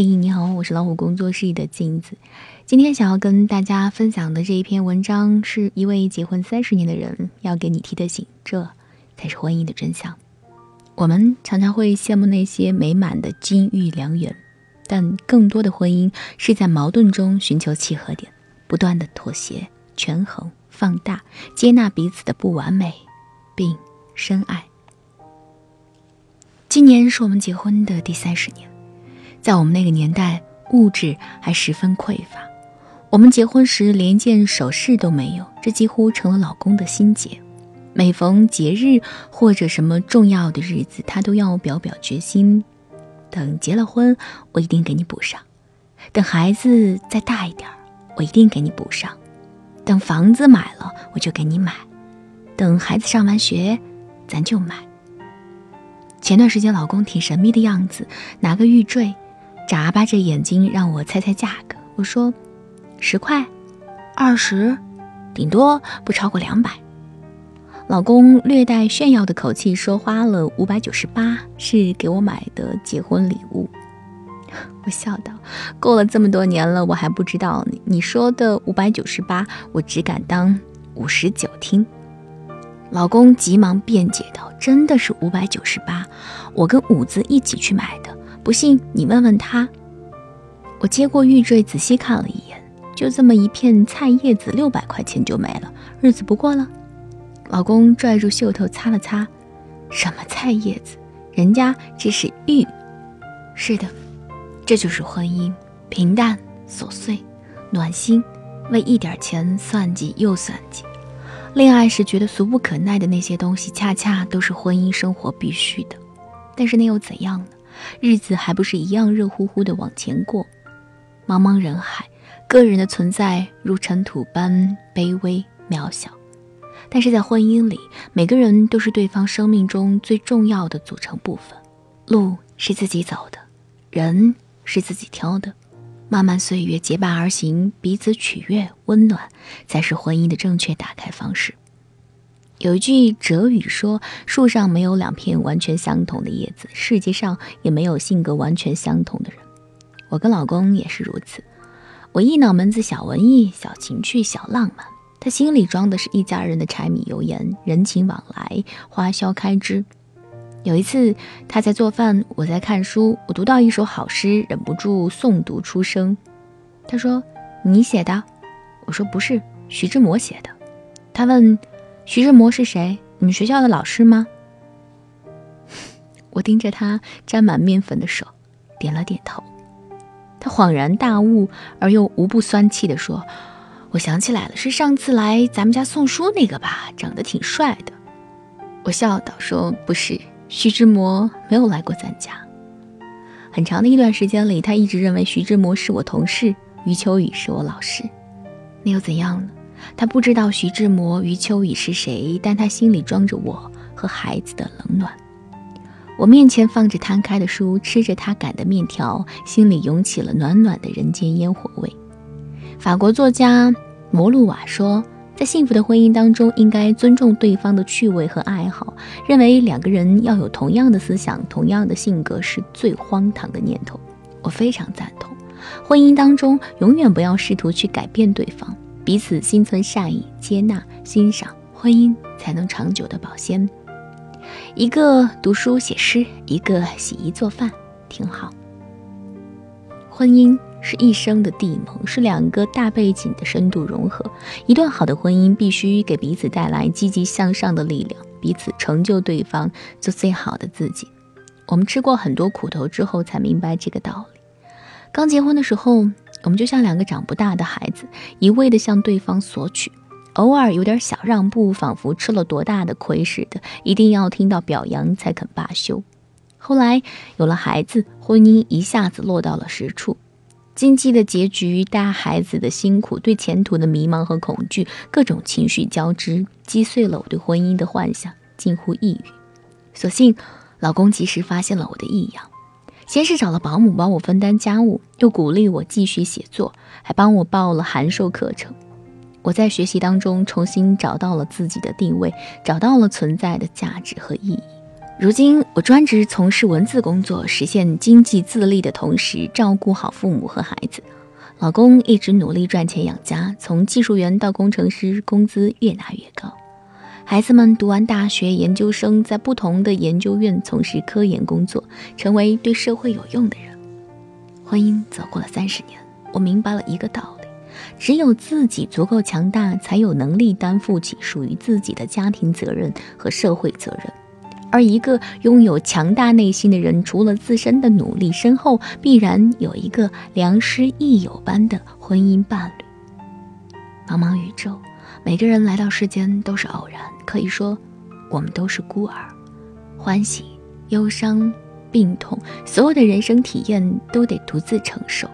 嘿，你好，我是老虎工作室的镜子。今天想要跟大家分享的这一篇文章，是一位结婚三十年的人要给你提的醒，这才是婚姻的真相。我们常常会羡慕那些美满的金玉良缘，但更多的婚姻是在矛盾中寻求契合点，不断的妥协、权衡、放大、接纳彼此的不完美，并深爱。今年是我们结婚的第三十年。在我们那个年代，物质还十分匮乏。我们结婚时连件首饰都没有，这几乎成了老公的心结。每逢节日或者什么重要的日子，他都要表表决心：等结了婚，我一定给你补上；等孩子再大一点我一定给你补上；等房子买了，我就给你买；等孩子上完学，咱就买。前段时间，老公挺神秘的样子，拿个玉坠。眨巴着眼睛让我猜猜价格，我说十块，二十，顶多不超过两百。老公略带炫耀的口气说花了五百九十八是给我买的结婚礼物。我笑道：过了这么多年了，我还不知道你说的五百九十八，我只敢当五十九听。老公急忙辩解道：真的是五百九十八，我跟五子一起去买的。不信你问问他。我接过玉坠，仔细看了一眼，就这么一片菜叶子，六百块钱就没了，日子不过了。老公拽住袖头擦了擦，什么菜叶子？人家这是玉。是的，这就是婚姻，平淡琐碎，暖心，为一点钱算计又算计。恋爱时觉得俗不可耐的那些东西，恰恰都是婚姻生活必须的。但是那又怎样呢？日子还不是一样热乎乎的往前过，茫茫人海，个人的存在如尘土般卑微渺小，但是在婚姻里，每个人都是对方生命中最重要的组成部分。路是自己走的，人是自己挑的，漫漫岁月结伴而行，彼此取悦温暖，才是婚姻的正确打开方式。有一句哲语说：“树上没有两片完全相同的叶子，世界上也没有性格完全相同的人。”我跟老公也是如此。我一脑门子小文艺、小情趣、小浪漫，他心里装的是一家人的柴米油盐、人情往来、花销开支。有一次他在做饭，我在看书，我读到一首好诗，忍不住诵读出声。他说：“你写的？”我说：“不是，徐志摩写的。”他问。徐志摩是谁？你们学校的老师吗？我盯着他沾满面粉的手，点了点头。他恍然大悟，而又无不酸气地说：“我想起来了，是上次来咱们家送书那个吧？长得挺帅的。”我笑道：“说不是，徐志摩没有来过咱家。很长的一段时间里，他一直认为徐志摩是我同事，余秋雨是我老师。那又怎样呢？”他不知道徐志摩、余秋雨是谁，但他心里装着我和孩子的冷暖。我面前放着摊开的书，吃着他擀的面条，心里涌起了暖暖的人间烟火味。法国作家摩路瓦说，在幸福的婚姻当中，应该尊重对方的趣味和爱好。认为两个人要有同样的思想、同样的性格，是最荒唐的念头。我非常赞同，婚姻当中永远不要试图去改变对方。彼此心存善意，接纳、欣赏，婚姻才能长久的保鲜。一个读书写诗，一个洗衣做饭，挺好。婚姻是一生的地盟，是两个大背景的深度融合。一段好的婚姻必须给彼此带来积极向上的力量，彼此成就对方，做最好的自己。我们吃过很多苦头之后，才明白这个道理。刚结婚的时候。我们就像两个长不大的孩子，一味地向对方索取，偶尔有点小让步，仿佛吃了多大的亏似的，一定要听到表扬才肯罢休。后来有了孩子，婚姻一下子落到了实处，经济的结局，带孩子的辛苦，对前途的迷茫和恐惧，各种情绪交织，击碎了我对婚姻的幻想，近乎抑郁。所幸老公及时发现了我的异样。先是找了保姆帮我分担家务，又鼓励我继续写作，还帮我报了函授课程。我在学习当中重新找到了自己的定位，找到了存在的价值和意义。如今我专职从事文字工作，实现经济自立的同时，照顾好父母和孩子。老公一直努力赚钱养家，从技术员到工程师，工资越拿越高。孩子们读完大学、研究生，在不同的研究院从事科研工作，成为对社会有用的人。婚姻走过了三十年，我明白了一个道理：只有自己足够强大，才有能力担负起属于自己的家庭责任和社会责任。而一个拥有强大内心的人，除了自身的努力，身后必然有一个良师益友般的婚姻伴侣。茫茫宇宙，每个人来到世间都是偶然，可以说，我们都是孤儿。欢喜、忧伤、病痛，所有的人生体验都得独自承受。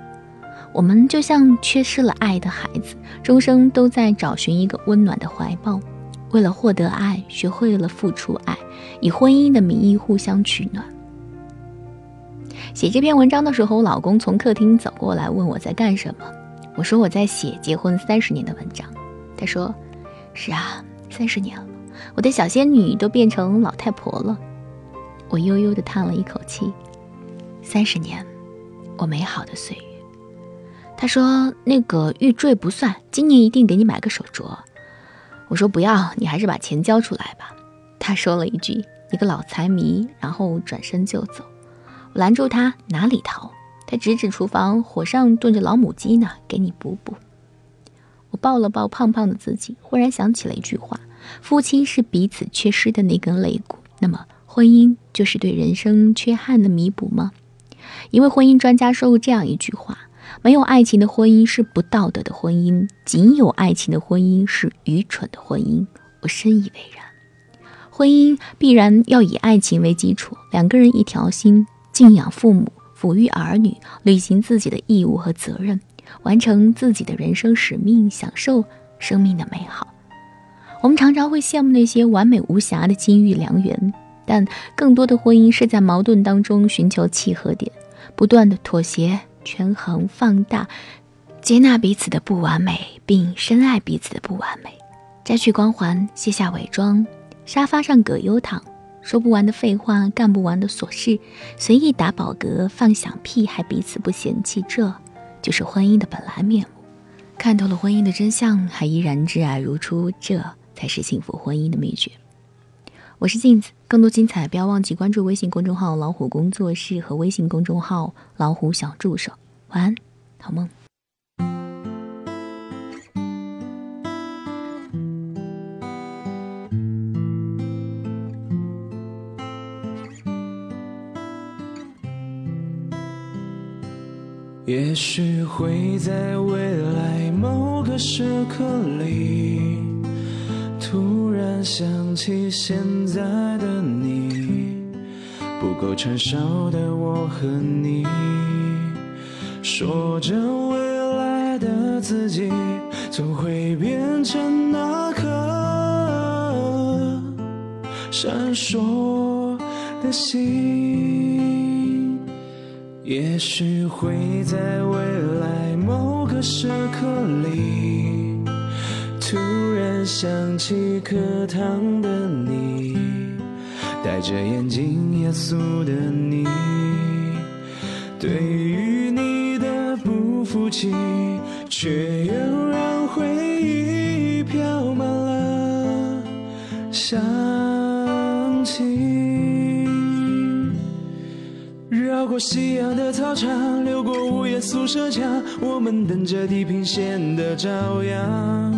我们就像缺失了爱的孩子，终生都在找寻一个温暖的怀抱。为了获得爱，学会了付出爱，以婚姻的名义互相取暖。写这篇文章的时候，我老公从客厅走过来，问我在干什么。我说我在写结婚三十年的文章。他说：“是啊，三十年了，我的小仙女都变成老太婆了。”我悠悠地叹了一口气。三十年，我美好的岁月。他说：“那个玉坠不算，今年一定给你买个手镯。”我说不要，你还是把钱交出来吧。他说了一句：“你个老财迷。”然后转身就走。我拦住他：“哪里逃？”他指指厨房，火上炖着老母鸡呢，给你补补。抱了抱胖胖的自己，忽然想起了一句话：夫妻是彼此缺失的那根肋骨。那么，婚姻就是对人生缺憾的弥补吗？一位婚姻专家说过这样一句话。没有爱情的婚姻是不道德的婚姻，仅有爱情的婚姻是愚蠢的婚姻。我深以为然。婚姻必然要以爱情为基础，两个人一条心，敬仰父母，抚育儿女，履行自己的义务和责任，完成自己的人生使命，享受生命的美好。我们常常会羡慕那些完美无瑕的金玉良缘，但更多的婚姻是在矛盾当中寻求契合点，不断的妥协。权衡、放大、接纳彼此的不完美，并深爱彼此的不完美，摘去光环，卸下伪装，沙发上葛优躺，说不完的废话，干不完的琐事，随意打饱嗝，放响屁，还彼此不嫌弃，这就是婚姻的本来面目。看透了婚姻的真相，还依然挚爱如初，这才是幸福婚姻的秘诀。我是镜子，更多精彩不要忘记关注微信公众号“老虎工作室”和微信公众号“老虎小助手”。晚安，好梦。也许会在未来某个时刻里。突然想起现在的你，不够成熟的我和你，说着未来的自己，总会变成那颗闪烁的星。也许会在未来某个时刻里。突然想起课堂的你，戴着眼镜严肃的你，对于你的不服气，却又让回忆飘满了过夕阳的操场，流过午夜宿舍墙，我们等着地平线的朝阳。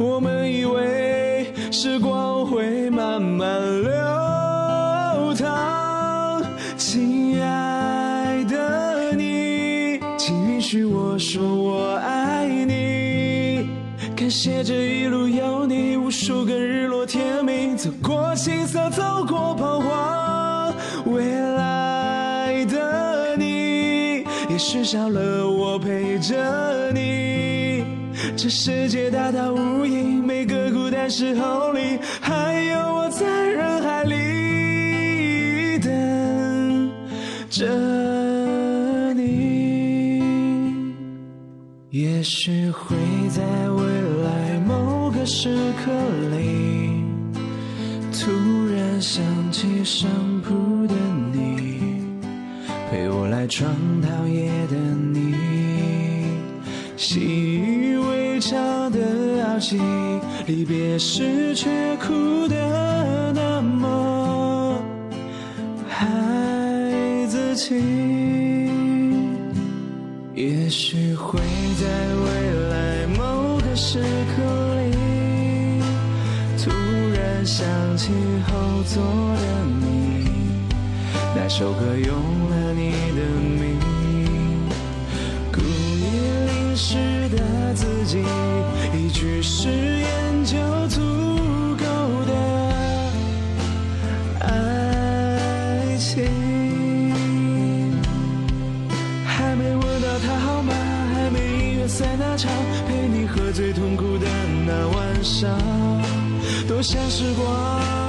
我们以为时光会慢慢流淌，亲爱的你，请允许我说我爱你。感谢这一路有你，无数个日落天明，走过青涩，走过彷徨。的你，也许少了我陪着你。这世界大到无垠，每个孤单时候里，还有我在人海里等着你。也许会在未来某个时刻里，突然想起上。窗桃叶的你，习以为常的傲气，离别时却哭得那么孩子气。也许会在未来某个时刻里，突然想起后座的你。那首歌用了你的名，故意淋湿的自己，一句誓言就足够的爱情。还没问到他好吗？还没音乐赛那场，陪你喝醉痛苦的那晚上，多想时光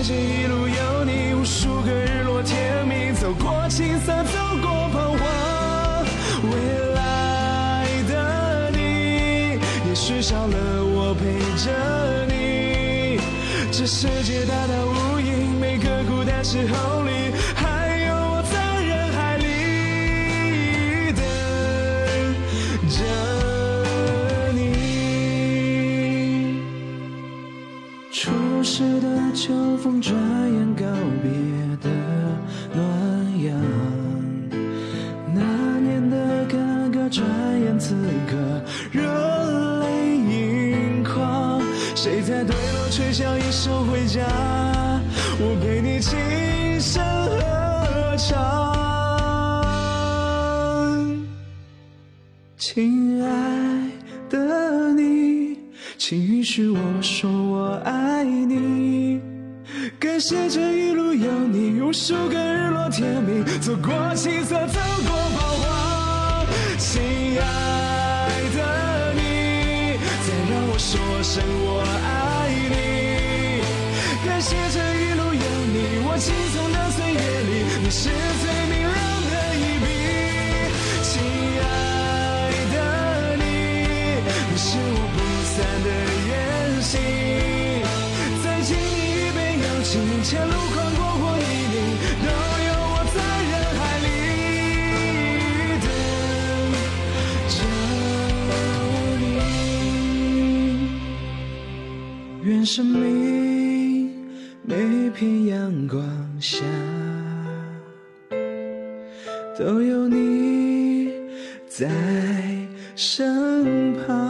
谢谢这一路有你，无数个日落天明，走过青涩，走过彷徨。未来的你，也许少了我陪着你。这世界大到无垠，每个孤单时候里，时的秋风，转眼告别的暖阳。那年的哥哥，转眼此刻热泪盈眶。谁在对楼吹响一首回家？我陪你轻声合唱。亲爱的，请允许我说我爱你。感谢这一路有你，无数个日落天明，走过青涩，走过彷徨。亲爱的你，再让我说声我爱你。感谢这一路有你，我轻松的岁月里，你是最愿生命每片阳光下，都有你在身旁。